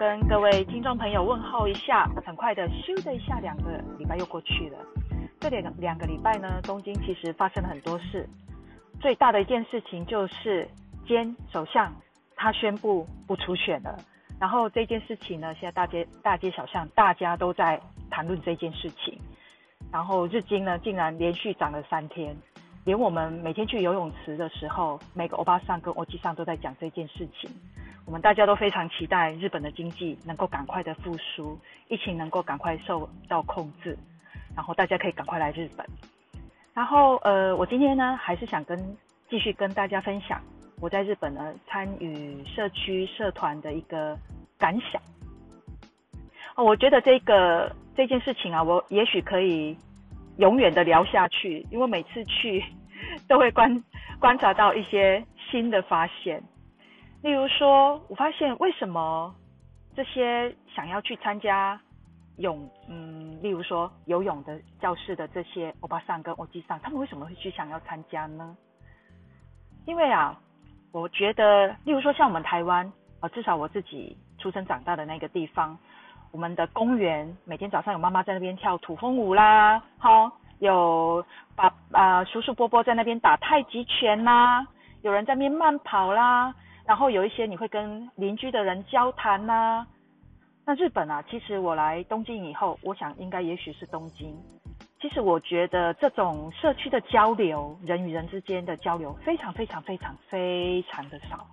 跟各位听众朋友问候一下。很快的，咻的一下，两个礼拜又过去了。这两两个礼拜呢，东京其实发生了很多事。最大的一件事情就是，菅首相他宣布不出选了。然后这件事情呢，现在大街大街小巷大家都在谈论这件事情。然后日经呢，竟然连续涨了三天。连我们每天去游泳池的时候，每个欧巴桑跟欧吉桑都在讲这件事情。我们大家都非常期待日本的经济能够赶快的复苏，疫情能够赶快受到控制，然后大家可以赶快来日本。然后呃，我今天呢还是想跟继续跟大家分享我在日本呢参与社区社团的一个感想。哦，我觉得这个这件事情啊，我也许可以。永远的聊下去，因为每次去 都会观观察到一些新的发现。例如说，我发现为什么这些想要去参加泳，嗯，例如说游泳的教室的这些欧巴桑跟欧吉桑，他们为什么会去想要参加呢？因为啊，我觉得，例如说像我们台湾啊，至少我自己出生长大的那个地方。我们的公园每天早上有妈妈在那边跳土风舞啦，哈，有爸啊、叔叔伯伯在那边打太极拳啦，有人在那边慢跑啦，然后有一些你会跟邻居的人交谈呐。那日本啊，其实我来东京以后，我想应该也许是东京。其实我觉得这种社区的交流，人与人之间的交流，非常非常非常非常的少。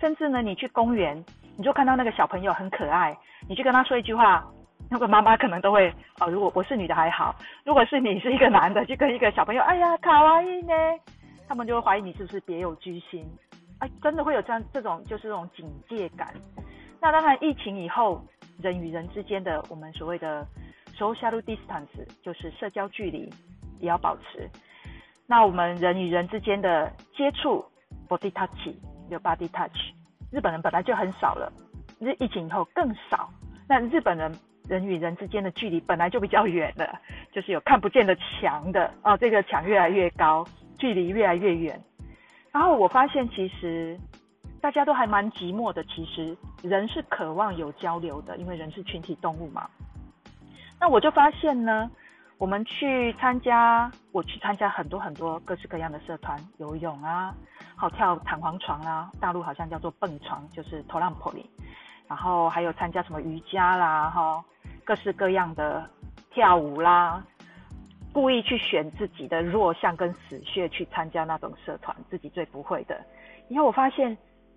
甚至呢，你去公园，你就看到那个小朋友很可爱。你去跟他说一句话，那个妈妈可能都会哦。如果我是女的还好，如果是你是一个男的，就跟一个小朋友，哎呀，卡哇伊呢，他们就会怀疑你是不是别有居心。哎，真的会有这样这种就是这种警戒感。那当然，疫情以后，人与人之间的我们所谓的 social distance 就是社交距离也要保持。那我们人与人之间的接触 body touch 有 body touch，日本人本来就很少了。日疫情以后更少，那日本人人与人之间的距离本来就比较远了，就是有看不见的墙的哦，这个墙越来越高，距离越来越远。然后我发现其实大家都还蛮寂寞的，其实人是渴望有交流的，因为人是群体动物嘛。那我就发现呢，我们去参加，我去参加很多很多各式各样的社团，游泳啊，好跳弹簧床啊，大陆好像叫做蹦床，就是トランポリン。然后还有参加什么瑜伽啦，哈，各式各样的跳舞啦， 故意去选自己的弱项跟死穴去参加那种社团，自己最不会的。以后我发现，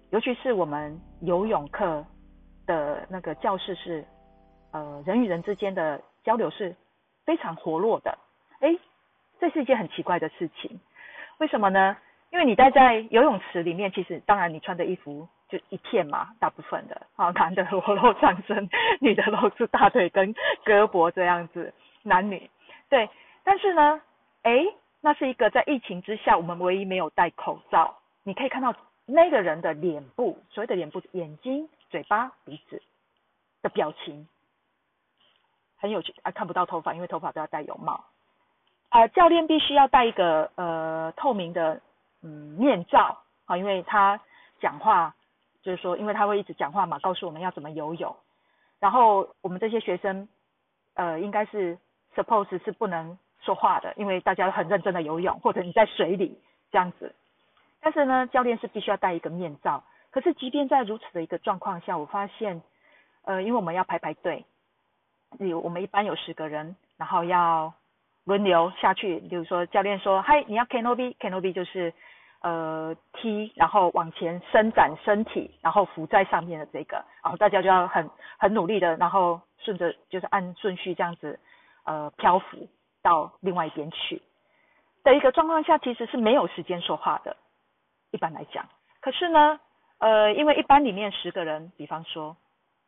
尤其是我们游泳课的那个教室是，呃，人与人之间的交流是非常活络的。诶，这是一件很奇怪的事情，为什么呢？因为你待在游泳池里面，其实当然你穿的衣服。就一片嘛，大部分的啊，男的裸露上身，女的露出大腿跟胳膊这样子，男女对。但是呢，哎，那是一个在疫情之下，我们唯一没有戴口罩，你可以看到那个人的脸部，所谓的脸部，眼睛、嘴巴、鼻子的表情，很有趣啊，看不到头发，因为头发都要戴泳帽。呃，教练必须要戴一个呃透明的嗯面罩啊，因为他讲话。就是说，因为他会一直讲话嘛，告诉我们要怎么游泳，然后我们这些学生，呃，应该是 suppose 是不能说话的，因为大家都很认真的游泳，或者你在水里这样子。但是呢，教练是必须要戴一个面罩。可是即便在如此的一个状况下，我发现，呃，因为我们要排排队，有我们一般有十个人，然后要轮流下去。比如说教练说，嗨，你要 Kenobi，Kenobi 就是。呃，踢，然后往前伸展身体，然后浮在上面的这个，然后大家就要很很努力的，然后顺着就是按顺序这样子，呃，漂浮到另外一边去的一个状况下，其实是没有时间说话的，一般来讲。可是呢，呃，因为一般里面十个人，比方说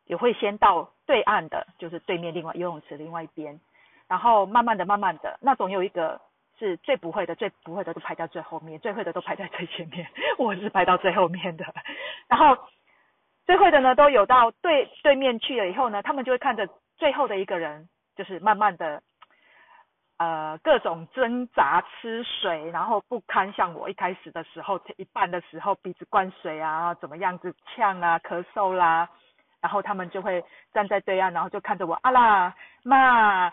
也会先到对岸的，就是对面另外游泳池另外一边，然后慢慢的、慢慢的，那总有一个。是最不会的，最不会的都排在最后面，最会的都排在最前面。我是排到最后面的，然后最会的呢，都有到对对面去了以后呢，他们就会看着最后的一个人，就是慢慢的，呃，各种挣扎吃水，然后不堪像我一开始的时候，一半的时候鼻子灌水啊，怎么样子呛啊，咳嗽啦，然后他们就会站在对岸，然后就看着我，啊啦妈，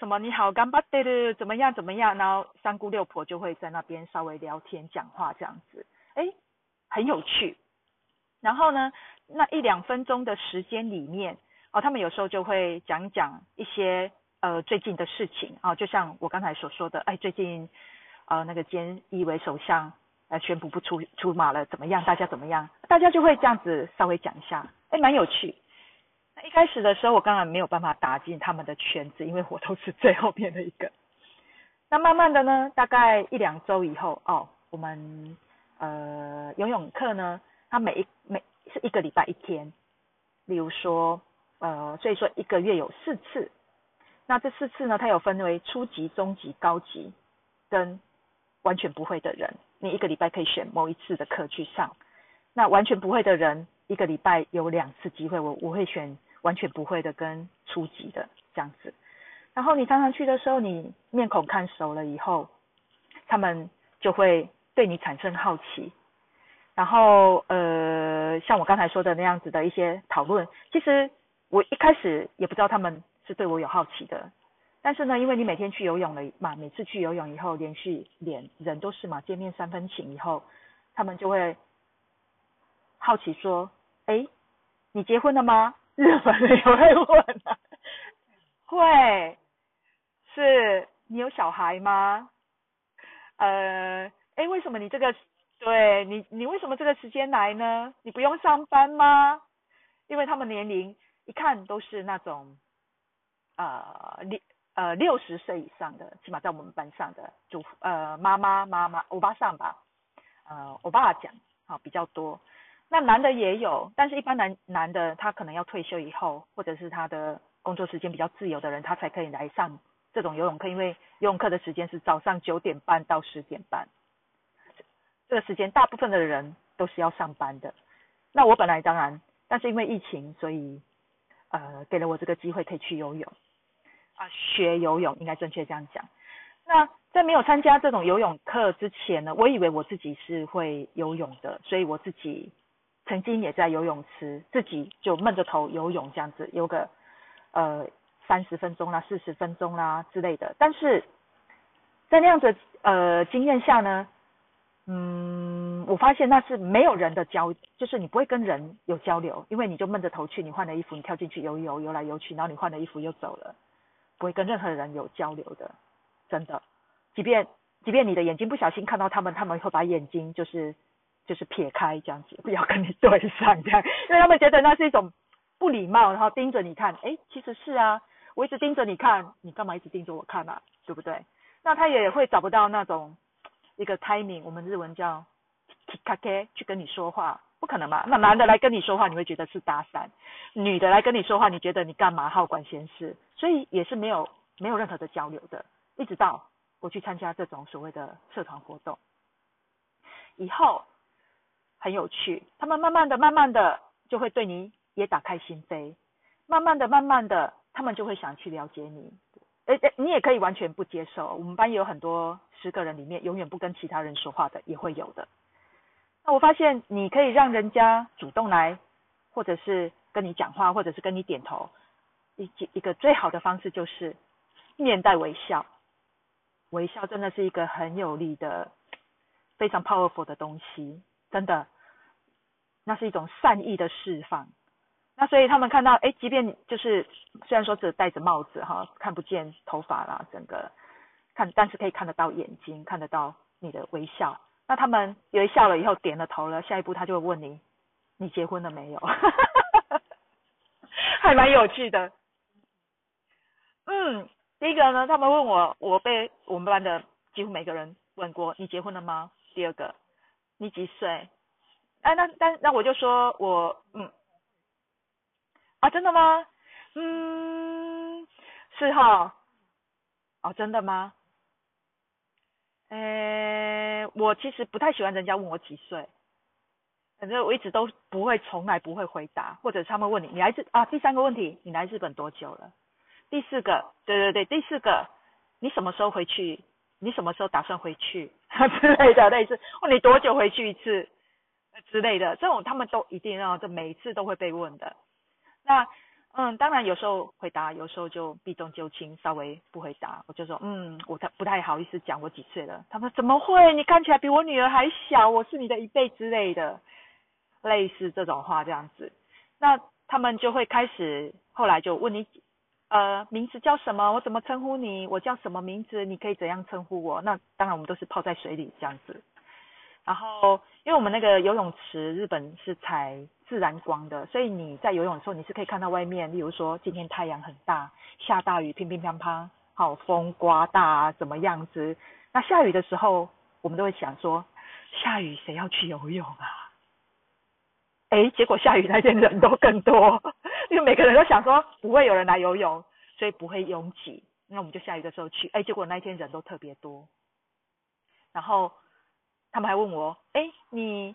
什么你好，干巴爹的，怎么样怎么样？然后三姑六婆就会在那边稍微聊天讲话这样子，哎，很有趣。然后呢，那一两分钟的时间里面，哦，他们有时候就会讲讲一些呃最近的事情啊，就像我刚才所说的，哎，最近呃那个菅义伟首相呃宣布不出出马了，怎么样？大家怎么样？大家就会这样子稍微讲一下，哎，蛮有趣。那一开始的时候，我当然没有办法打进他们的圈子，因为我都是最后面的一个。那慢慢的呢，大概一两周以后，哦，我们呃游泳课呢。它每一每是一个礼拜一天，例如说，呃，所以说一个月有四次。那这四次呢，它有分为初级、中级、高级，跟完全不会的人。你一个礼拜可以选某一次的课去上。那完全不会的人，一个礼拜有两次机会，我我会选完全不会的跟初级的这样子。然后你常常去的时候，你面孔看熟了以后，他们就会对你产生好奇。然后，呃，像我刚才说的那样子的一些讨论，其实我一开始也不知道他们是对我有好奇的，但是呢，因为你每天去游泳了嘛，每次去游泳以后，连续连人都是嘛，见面三分情以后，他们就会好奇说：“哎，你结婚了吗？”日本人也会问啊，会，是你有小孩吗？呃，哎，为什么你这个？对你，你为什么这个时间来呢？你不用上班吗？因为他们年龄一看都是那种，呃六呃六十岁以上的，起码在我们班上的主呃妈妈妈妈欧巴桑吧，呃欧巴讲啊比较多。那男的也有，但是一般男男的他可能要退休以后，或者是他的工作时间比较自由的人，他才可以来上这种游泳课，因为游泳课的时间是早上九点半到十点半。这个时间大部分的人都是要上班的，那我本来当然，但是因为疫情，所以呃给了我这个机会可以去游泳啊，学游泳应该正确这样讲。那在没有参加这种游泳课之前呢，我以为我自己是会游泳的，所以我自己曾经也在游泳池自己就闷着头游泳这样子，游个呃三十分钟啦、四十分钟啦之类的。但是在那样子呃经验下呢，嗯，我发现那是没有人的交，就是你不会跟人有交流，因为你就闷着头去，你换了衣服，你跳进去游游游来游去，然后你换了衣服又走了，不会跟任何人有交流的，真的。即便即便你的眼睛不小心看到他们，他们会把眼睛就是就是撇开这样子，不要跟你对上这样，因为他们觉得那是一种不礼貌，然后盯着你看。哎，其实是啊，我一直盯着你看，你干嘛一直盯着我看啊？对不对？那他也会找不到那种。一个 timing，我们日文叫 k i k a k 去跟你说话，不可能嘛？那男的来跟你说话，你会觉得是搭讪；女的来跟你说话，你觉得你干嘛好管闲事？所以也是没有没有任何的交流的。一直到我去参加这种所谓的社团活动以后，很有趣。他们慢慢的、慢慢的就会对你也打开心扉，慢慢的、慢慢的，他们就会想去了解你。诶诶，你也可以完全不接受。我们班也有很多十个人里面永远不跟其他人说话的，也会有的。那我发现你可以让人家主动来，或者是跟你讲话，或者是跟你点头。一一个最好的方式就是面带微笑。微笑真的是一个很有力的、非常 powerful 的东西，真的，那是一种善意的释放。那所以他们看到，哎，即便就是虽然说只戴着帽子哈，看不见头发啦，整个看，但是可以看得到眼睛，看得到你的微笑。那他们微笑了以后点了头了，下一步他就会问你，你结婚了没有？还蛮有趣的。嗯，第一个呢，他们问我，我被我们班的几乎每个人问过，你结婚了吗？第二个，你几岁？哎，那但那我就说我嗯。啊，真的吗？嗯，是哈。哦，真的吗？诶，我其实不太喜欢人家问我几岁，反正我一直都不会，从来不会回答，或者他们问你，你来自啊？第三个问题，你来日本多久了？第四个，对对对，第四个，你什么时候回去？你什么时候打算回去？之类的类似，问你多久回去一次之类的，这种他们都一定要，这每一次都会被问的。那嗯，当然有时候回答，有时候就避重就轻，稍微不回答。我就说，嗯，我太不太好意思讲我几岁了。他们怎么会？你看起来比我女儿还小，我是你的一倍之类的，类似这种话这样子。那他们就会开始，后来就问你，呃，名字叫什么？我怎么称呼你？我叫什么名字？你可以怎样称呼我？那当然，我们都是泡在水里这样子。然后，因为我们那个游泳池，日本是采自然光的，所以你在游泳的时候，你是可以看到外面，例如说今天太阳很大，下大雨，乒乒乓乓，好风刮大，怎么样子？那下雨的时候，我们都会想说，下雨谁要去游泳啊？哎，结果下雨那天人都更多，因为每个人都想说不会有人来游泳，所以不会拥挤。那我们就下雨的时候去，哎，结果那一天人都特别多，然后。他们还问我，哎，你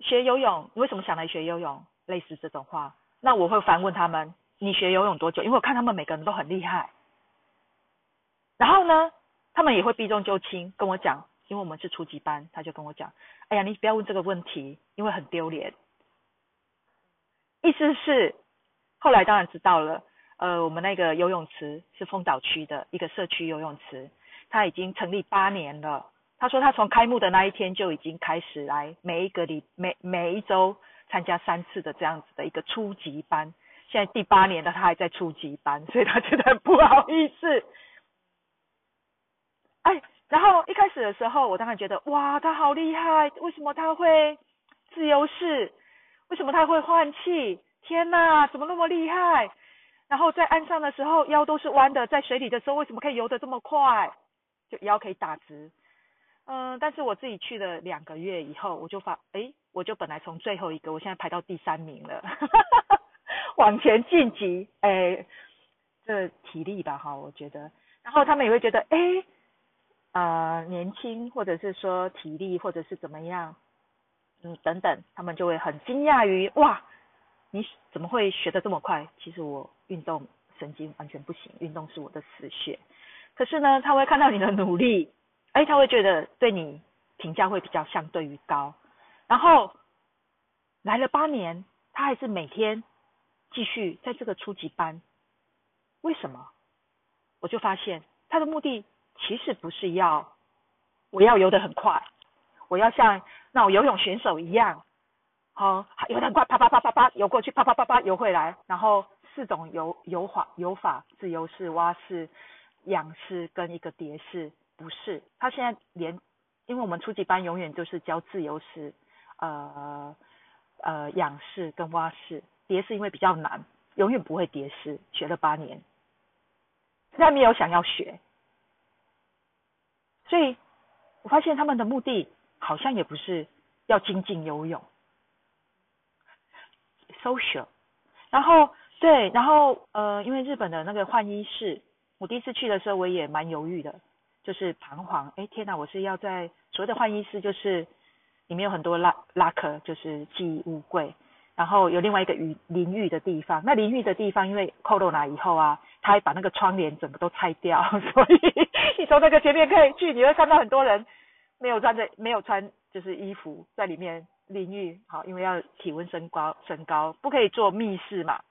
学游泳，你为什么想来学游泳？类似这种话，那我会反问他们，你学游泳多久？因为我看他们每个人都很厉害。然后呢，他们也会避重就轻跟我讲，因为我们是初级班，他就跟我讲，哎呀，你不要问这个问题，因为很丢脸。意思是，后来当然知道了，呃，我们那个游泳池是丰岛区的一个社区游泳池，它已经成立八年了。他说他从开幕的那一天就已经开始来每一个礼每每一周参加三次的这样子的一个初级班，现在第八年了，他还在初级班，所以他觉得很不好意思。哎，然后一开始的时候，我当然觉得哇，他好厉害，为什么他会自由式？为什么他会换气？天哪，怎么那么厉害？然后在岸上的时候腰都是弯的，在水里的时候为什么可以游得这么快？就腰可以打直。嗯，但是我自己去了两个月以后，我就发，哎，我就本来从最后一个，我现在排到第三名了，哈哈哈往前晋级，哎，这体力吧，哈，我觉得，然后他们也会觉得，哎，呃，年轻，或者是说体力，或者是怎么样，嗯，等等，他们就会很惊讶于，哇，你怎么会学得这么快？其实我运动神经完全不行，运动是我的死穴，可是呢，他会看到你的努力。哎，他会觉得对你评价会比较相对于高，然后来了八年，他还是每天继续在这个初级班。为什么？我就发现他的目的其实不是要我要游得很快，我要像那种游泳选手一样，好游得快，啪啪啪啪啪游过去，啪啪啪啪游回来，然后四种游游法游法：自由式、蛙式、仰式跟一个蝶式。不是，他现在连，因为我们初级班永远就是教自由式，呃呃仰式跟蛙式，蝶式因为比较难，永远不会蝶式，学了八年，现在没有想要学，所以我发现他们的目的好像也不是要精进游泳，social，然后对，然后呃，因为日本的那个换衣室，我第一次去的时候我也蛮犹豫的。就是彷徨，哎天哪！我是要在所谓的换衣室，就是里面有很多拉拉克，就是寄物柜，然后有另外一个淋淋浴的地方。那淋浴的地方，因为 Corona 以后啊，他还把那个窗帘整个都拆掉，所以你从那个前面可以去，你会看到很多人没有穿着没有穿就是衣服在里面淋浴，好，因为要体温升高升高，不可以做密室嘛，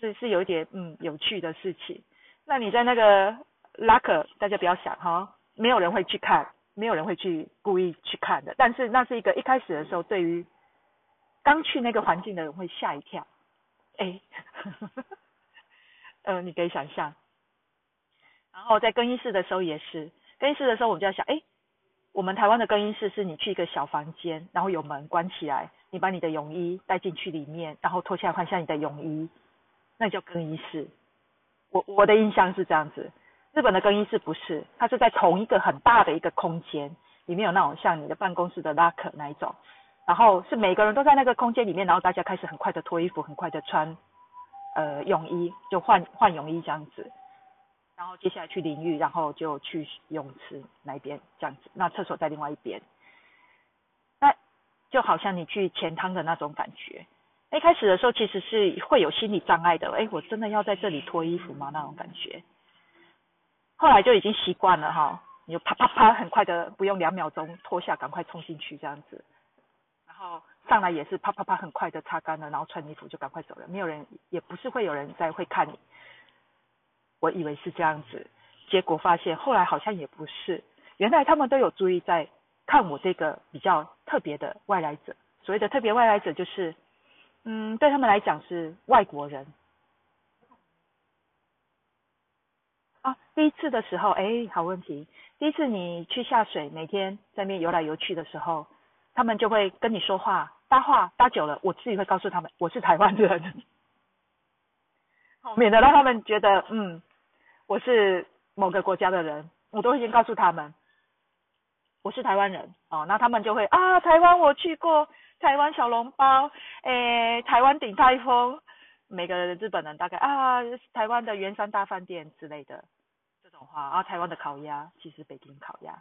是是有一点嗯有趣的事情。那你在那个。拉克，大家不要想哈，没有人会去看，没有人会去故意去看的。但是那是一个一开始的时候，对于刚去那个环境的人会吓一跳。哎，嗯、呃，你可以想象。然后在更衣室的时候也是，更衣室的时候我们就要想，哎，我们台湾的更衣室是你去一个小房间，然后有门关起来，你把你的泳衣带进去里面，然后脱下来换下你的泳衣，那叫更衣室。我我的印象是这样子。日本的更衣室不是，它是在同一个很大的一个空间，里面有那种像你的办公室的 locker 那一种，然后是每个人都在那个空间里面，然后大家开始很快的脱衣服，很快的穿呃泳衣，就换换泳衣这样子，然后接下来去淋浴，然后就去泳池那边这样子，那厕所在另外一边，那就好像你去前汤的那种感觉。一开始的时候其实是会有心理障碍的，诶，我真的要在这里脱衣服吗？那种感觉。后来就已经习惯了哈，你就啪啪啪，很快的不用两秒钟脱下，赶快冲进去这样子。然后上来也是啪啪啪很快的擦干了，然后穿衣服就赶快走了，没有人也不是会有人在会看你。我以为是这样子，结果发现后来好像也不是，原来他们都有注意在看我这个比较特别的外来者。所谓的特别外来者就是，嗯，对他们来讲是外国人。啊，第一次的时候，哎，好问题。第一次你去下水，每天在那边游来游去的时候，他们就会跟你说话，搭话搭久了，我自己会告诉他们我是台湾人，免得让他们觉得嗯，我是某个国家的人，我都已经告诉他们我是台湾人哦，那他们就会啊，台湾我去过，台湾小笼包，诶，台湾鼎泰丰。每个日本人大概啊，台湾的圆山大饭店之类的这种话啊，台湾的烤鸭，其实北京烤鸭，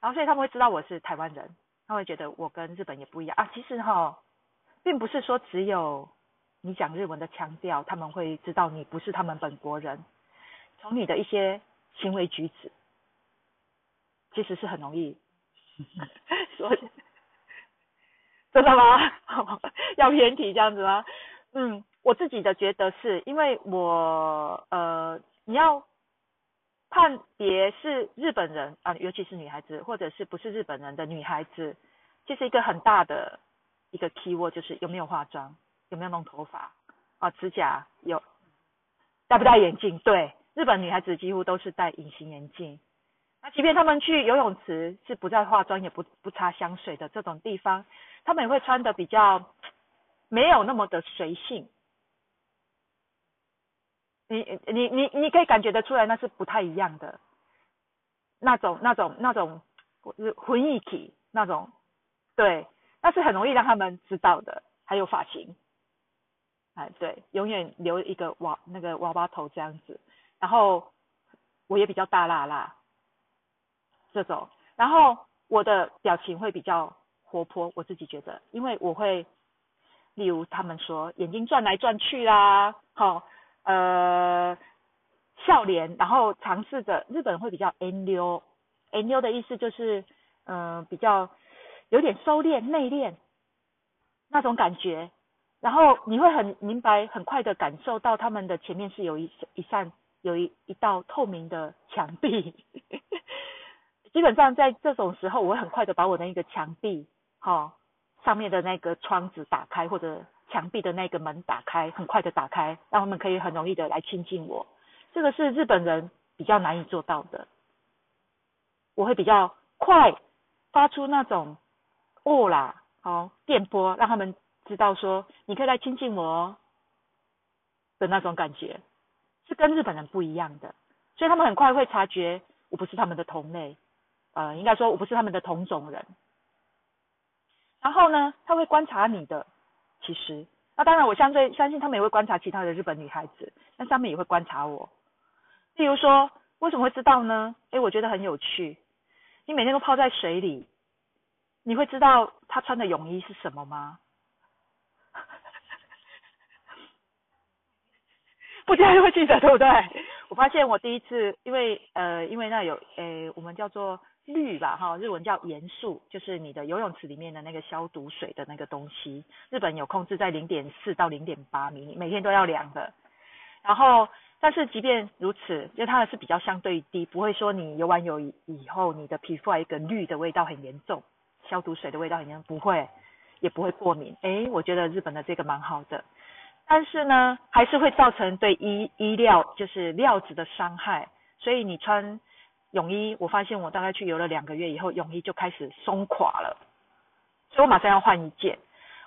然后所以他们会知道我是台湾人，他会觉得我跟日本也不一样啊。其实哈，并不是说只有你讲日文的腔调，他们会知道你不是他们本国人，从你的一些行为举止，其实是很容易。所以，真的吗？要偏题这样子吗？嗯。我自己的觉得是因为我呃，你要判别是日本人啊，尤其是女孩子，或者是不是日本人的女孩子，这是一个很大的一个 keyword，就是有没有化妆，有没有弄头发啊，指甲有，戴不戴眼镜？对，日本女孩子几乎都是戴隐形眼镜。那即便她们去游泳池是不再化妆，也不不擦香水的这种地方，她们也会穿的比较没有那么的随性。你你你你可以感觉得出来，那是不太一样的，那种那种那种是雰囲气那种，对，那是很容易让他们知道的。还有发型，哎，对，永远留一个娃那个娃娃头这样子，然后我也比较大辣辣，这种，然后我的表情会比较活泼，我自己觉得，因为我会，例如他们说眼睛转来转去啦，好。呃，笑脸，然后尝试着日本会比较 n 溜，n 溜的意思就是，嗯、比较有点收敛、内敛那种感觉。然后你会很明白、很快的感受到他们的前面是有一一扇、有一一道透明的墙壁。基本上在这种时候，我会很快的把我的那个墙壁，哈、哦，上面的那个窗子打开，或者。墙壁的那个门打开，很快的打开，让他们可以很容易的来亲近我。这个是日本人比较难以做到的。我会比较快发出那种哦啦，好电波，让他们知道说你可以来亲近我哦的那种感觉，是跟日本人不一样的。所以他们很快会察觉我不是他们的同类，呃，应该说我不是他们的同种人。然后呢，他会观察你的。其实，那当然，我相对相信他们也会观察其他的日本女孩子，那上面也会观察我。例如说，为什么会知道呢？诶，我觉得很有趣。你每天都泡在水里，你会知道他穿的泳衣是什么吗？不知道会记得对不对？我发现我第一次，因为呃，因为那有诶，我们叫做。氯吧，哈，日文叫盐素，就是你的游泳池里面的那个消毒水的那个东西。日本有控制在零点四到零点八米，每天都要量的。然后，但是即便如此，因为它的是比较相对低，不会说你游完泳以后，你的皮肤还有一个氯的味道很严重，消毒水的味道很严重，不会，也不会过敏。诶，我觉得日本的这个蛮好的，但是呢，还是会造成对衣衣料就是料子的伤害，所以你穿。泳衣，我发现我大概去游了两个月以后，泳衣就开始松垮了，所以我马上要换一件。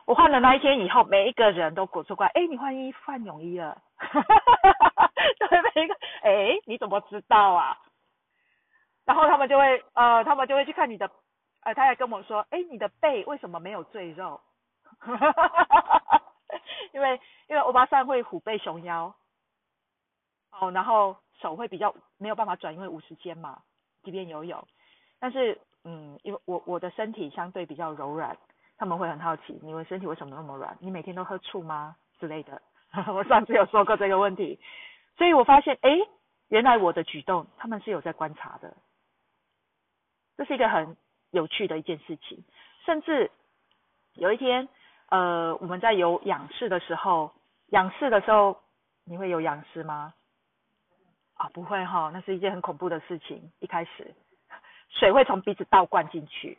我换了那一天以后，每一个人都鼓出过来，哎，你换衣换泳衣了，对每一个，哎，你怎么知道啊？然后他们就会，呃，他们就会去看你的，呃，他还跟我说，哎，你的背为什么没有赘肉？因为因为欧巴桑会虎背熊腰，哦，然后。手会比较没有办法转，因为五十肩嘛，即便游泳，但是嗯，因为我我的身体相对比较柔软，他们会很好奇，你的身体为什么那么软？你每天都喝醋吗？之类的。我上次有说过这个问题，所以我发现，哎，原来我的举动他们是有在观察的，这是一个很有趣的一件事情。甚至有一天，呃，我们在有仰视的时候，仰视的时候，你会有仰视吗？啊，不会哈，那是一件很恐怖的事情。一开始，水会从鼻子倒灌进去，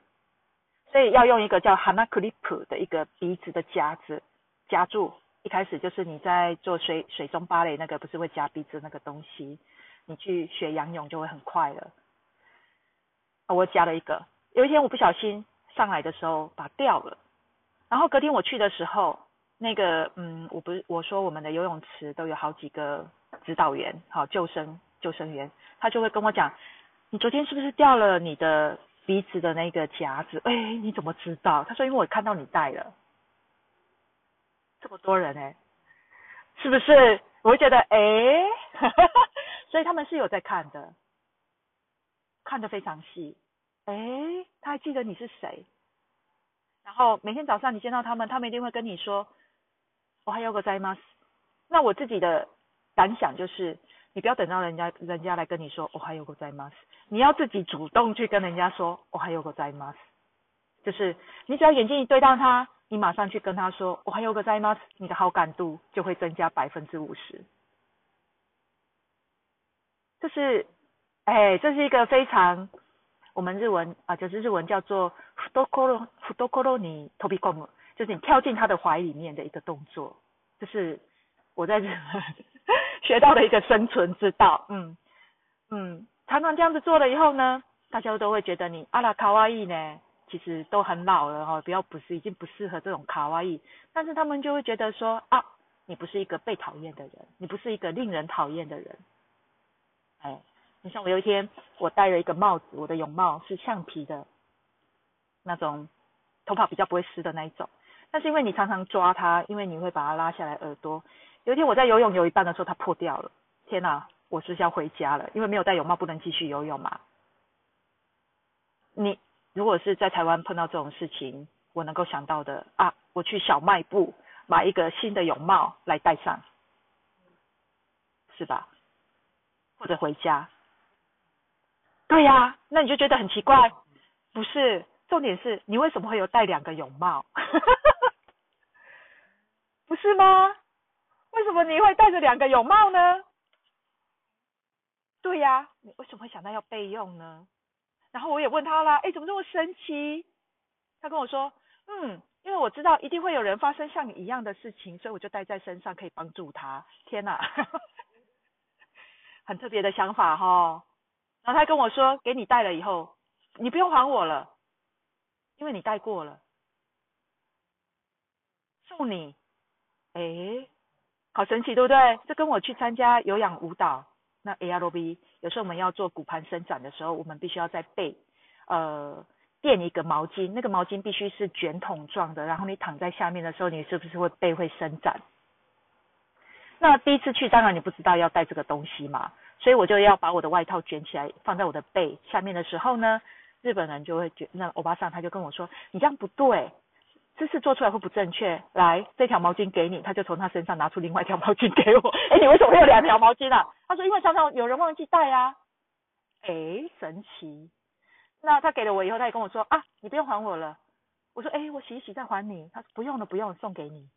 所以要用一个叫 Hana Clip 的一个鼻子的夹子夹住。一开始就是你在做水水中芭蕾那个，不是会夹鼻子那个东西，你去学仰泳就会很快了。我夹了一个，有一天我不小心上来的时候把它掉了。然后隔天我去的时候，那个嗯，我不是我说我们的游泳池都有好几个指导员，好救生救生员，他就会跟我讲，你昨天是不是掉了你的鼻子的那个夹子？哎，你怎么知道？他说因为我看到你带了，这么多人哎，是不是？我会觉得哎，所以他们是有在看的，看得非常细，哎，他还记得你是谁。然后每天早上你见到他们，他们一定会跟你说“おはようございます”。那我自己的感想就是，你不要等到人家人家来跟你说“おはようございます”，你要自己主动去跟人家说“おはようございます”。就是你只要眼睛一对到他，你马上去跟他说“おはようございます”，你的好感度就会增加百分之五十。这是，哎，这是一个非常。我们日文啊，就是日文叫做“ ふところふところに飞び込む”，就是你跳进他的怀里面的一个动作。这是我在日本学到的一个生存之道。嗯嗯，常常这样子做了以后呢，大家都会觉得你阿拉卡哇伊呢，其实都很老了哈，不要不是已经不适合这种卡哇伊。但是他们就会觉得说啊，你不是一个被讨厌的人，你不是一个令人讨厌的人，哎。你像我有一天，我戴了一个帽子，我的泳帽是橡皮的， 那种头发比较不会湿的那一种。但是因为你常常抓它，因为你会把它拉下来耳朵。有一天我在游泳游一半的时候，它破掉了。天哪，我是要回家了，因为没有戴泳帽不能继续游泳嘛。你如果是在台湾碰到这种事情，我能够想到的啊，我去小卖部买一个新的泳帽来戴上，是吧？或者回家。对呀、那你就觉得很奇怪，不是？重点是你为什么会有戴两个泳帽？不是吗？为什么你会戴着两个泳帽呢？对呀、你为什么会想到要备用呢？然后我也问他啦，哎，怎么这么神奇？他跟我说，嗯，因为我知道一定会有人发生像你一样的事情，所以我就带在身上，可以帮助他。天哪，很特别的想法哈、哦。然后他跟我说：“给你戴了以后，你不用还我了，因为你戴过了，送你。”哎，好神奇，对不对？这跟我去参加有氧舞蹈，那 A R O B，有时候我们要做骨盘伸展的时候，我们必须要在背，呃，垫一个毛巾，那个毛巾必须是卷筒状的，然后你躺在下面的时候，你是不是会背会伸展？那第一次去，当然你不知道要带这个东西嘛。所以我就要把我的外套卷起来放在我的背下面的时候呢，日本人就会觉那欧巴桑他就跟我说：“你这样不对，姿势做出来会不正确。”来，这条毛巾给你，他就从他身上拿出另外一条毛巾给我。哎，你为什么会有两条毛巾啊？他说：“因为常常有人忘记带啊。”哎，神奇。那他给了我以后，他也跟我说：“啊，你不用还我了。”我说：“哎，我洗一洗再还你。”他说：“不用了，不用了，送给你。”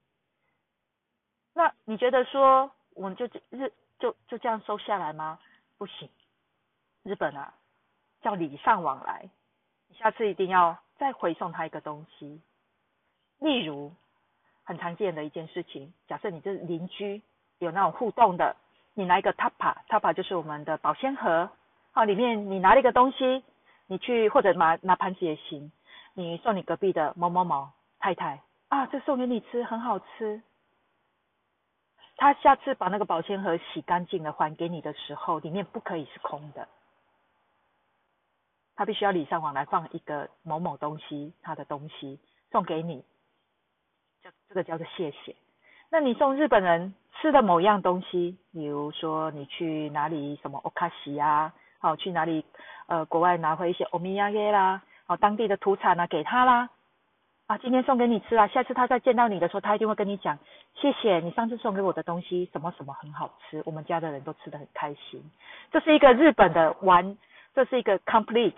那你觉得说我们就日？就就这样收下来吗？不行，日本啊，叫礼尚往来。你下次一定要再回送他一个东西。例如，很常见的一件事情，假设你这邻居有那种互动的，你拿一个 tapa，tapa 就是我们的保鲜盒，好，里面你拿了一个东西，你去或者拿拿盘子也行，你送你隔壁的某某某太太啊，这送给你吃，很好吃。他下次把那个保鲜盒洗干净了还给你的时候，里面不可以是空的。他必须要礼尚往来，放一个某某东西，他的东西送给你，这这个叫做谢谢。那你送日本人吃的某样东西，比如说你去哪里什么欧卡西啊，好去哪里呃国外拿回一些欧米亚给啦，好当地的土产啊给他啦。啊，今天送给你吃啊，下次他再见到你的时候，他一定会跟你讲，谢谢你上次送给我的东西，什么什么很好吃，我们家的人都吃得很开心。这是一个日本的玩，这是一个 complete，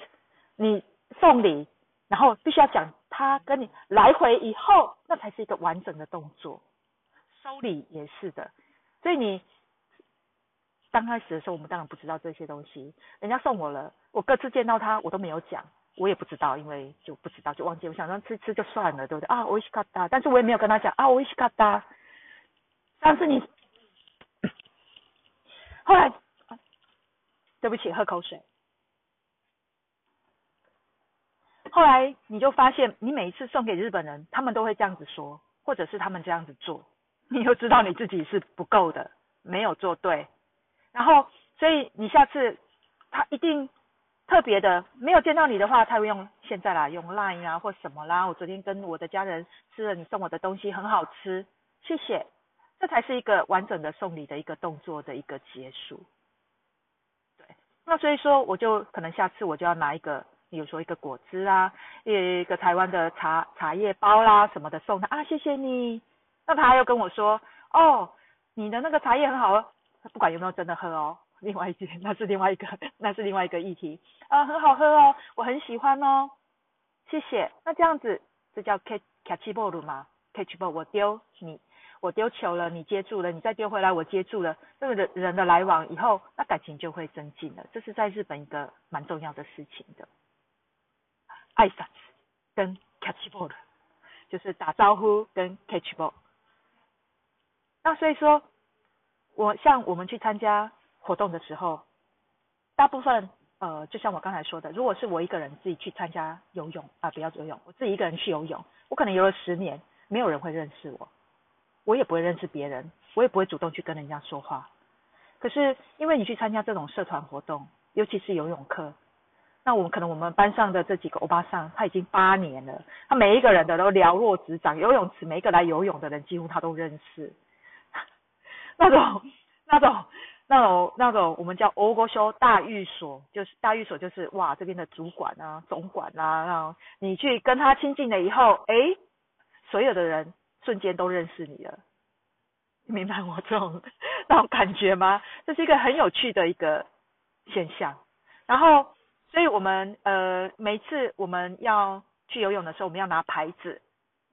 你送礼， 然后必须要讲他跟你来回以后，那才是一个完整的动作。收礼也是的，所以你刚开始的时候，我们当然不知道这些东西。人家送我了，我各次见到他，我都没有讲，我也不知道，因为就不知道就忘记。我想说吃吃就算了，对不对？啊，おいしかった，但是我也没有跟他讲啊，おいしかった。上次你后来，对不起，喝口水。 后来你就发现，你每一次送给日本人，他们都会这样子说，或者是他们这样子做。你就知道你自己是不够的，没有做对，然后所以你下次他一定特别的没有见到你的话，他会用现在啦，用 Line 啊或什么啦。我昨天跟我的家人吃了你送我的东西，很好吃，谢谢。这才是一个完整的送礼的一个动作的一个结束。对，那所以说我就可能下次我就要拿一个，比如说一个果汁啊，一个台湾的茶茶叶包啦什么的送他啊，谢谢你。那他又跟我说：“哦，你的那个茶叶很好喝，不管有没有真的喝哦。另外一件，那是另外一个，那是另外一个议题啊，很好喝哦，我很喜欢哦，谢谢。那这样子，这叫 catch catch ball 吗？catch ball，我丢你，我丢球了，你接住了，你再丢回来，我接住了，这个人人的来往以后，那感情就会增进了。这是在日本一个蛮重要的事情的，挨拶跟 catch ball，就是打招呼跟 catch ball。”那所以说，我像我们去参加活动的时候，大部分呃，就像我刚才说的，如果是我一个人自己去参加游泳啊，不要游泳，我自己一个人去游泳，我可能游了十年，没有人会认识我，我也不会认识别人，我也不会主动去跟人家说话。可是因为你去参加这种社团活动，尤其是游泳课，那我们可能我们班上的这几个欧巴桑，他已经八年了，他每一个人的都了若指掌，游泳池每一个来游泳的人几乎他都认识。那种、那种、那种、那种，我们叫欧国修大寓所，就是大寓所，就是哇，这边的主管啊、总管啊，然后你去跟他亲近了以后，哎，所有的人瞬间都认识你了，你明白我这种那种感觉吗？这是一个很有趣的一个现象。然后，所以我们呃，每次我们要去游泳的时候，我们要拿牌子，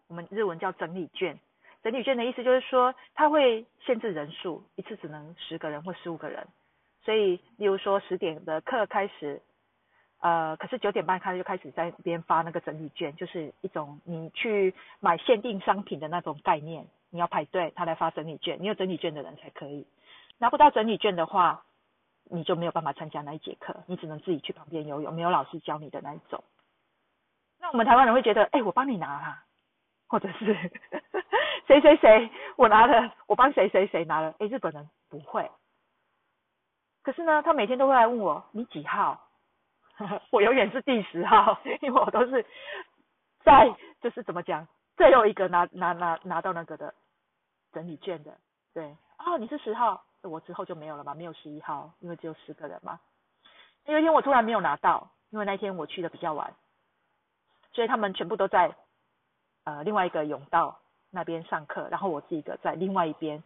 我们日文叫整理券。整理券的意思就是说，它会限制人数，一次只能十个人或十五个人。所以，例如说十点的课开始，呃，可是九点半开始就开始在那边发那个整理券，就是一种你去买限定商品的那种概念。你要排队，他来发整理券，你有整理券的人才可以。拿不到整理券的话，你就没有办法参加那一节课，你只能自己去旁边游泳，没有老师教你的那一种。那我们台湾人会觉得，哎，我帮你拿啦，或者是。谁谁谁，我拿了，我帮谁谁谁拿了。哎，日本人不会。可是呢，他每天都会来问我，你几号？我永远是第十号，因为我都是在，就是怎么讲，最后一个拿拿拿拿到那个的整理券的。对，哦，你是十号，我之后就没有了嘛，没有十一号，因为只有十个人嘛。有一天我突然没有拿到，因为那天我去的比较晚，所以他们全部都在呃另外一个泳道。那边上课，然后我自己的在另外一边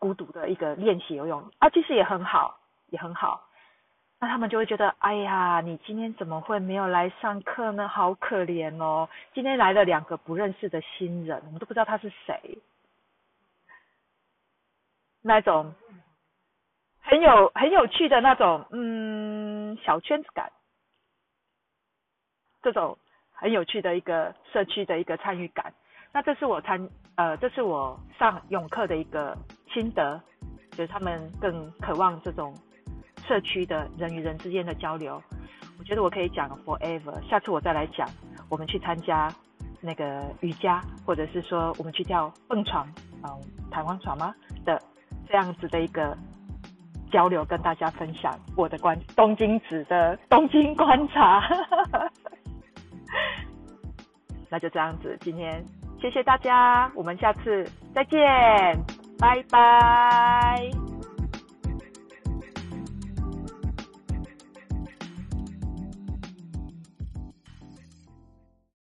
孤独的一个练习游泳啊，其实也很好，也很好。那他们就会觉得，哎呀，你今天怎么会没有来上课呢？好可怜哦！今天来了两个不认识的新人，我们都不知道他是谁。那种有很有趣的那种，嗯，小圈子感，这种很有趣的一个社区的一个参与感。那这是我参呃，这是我上泳课的一个心得，就是他们更渴望这种社区的人与人之间的交流。我觉得我可以讲 forever，下次我再来讲，我们去参加那个瑜伽，或者是说我们去跳蹦床，嗯，弹簧床吗的这样子的一个交流，跟大家分享我的观东京子的东京观察。那就这样子，今天。谢谢大家，我们下次再见，拜拜。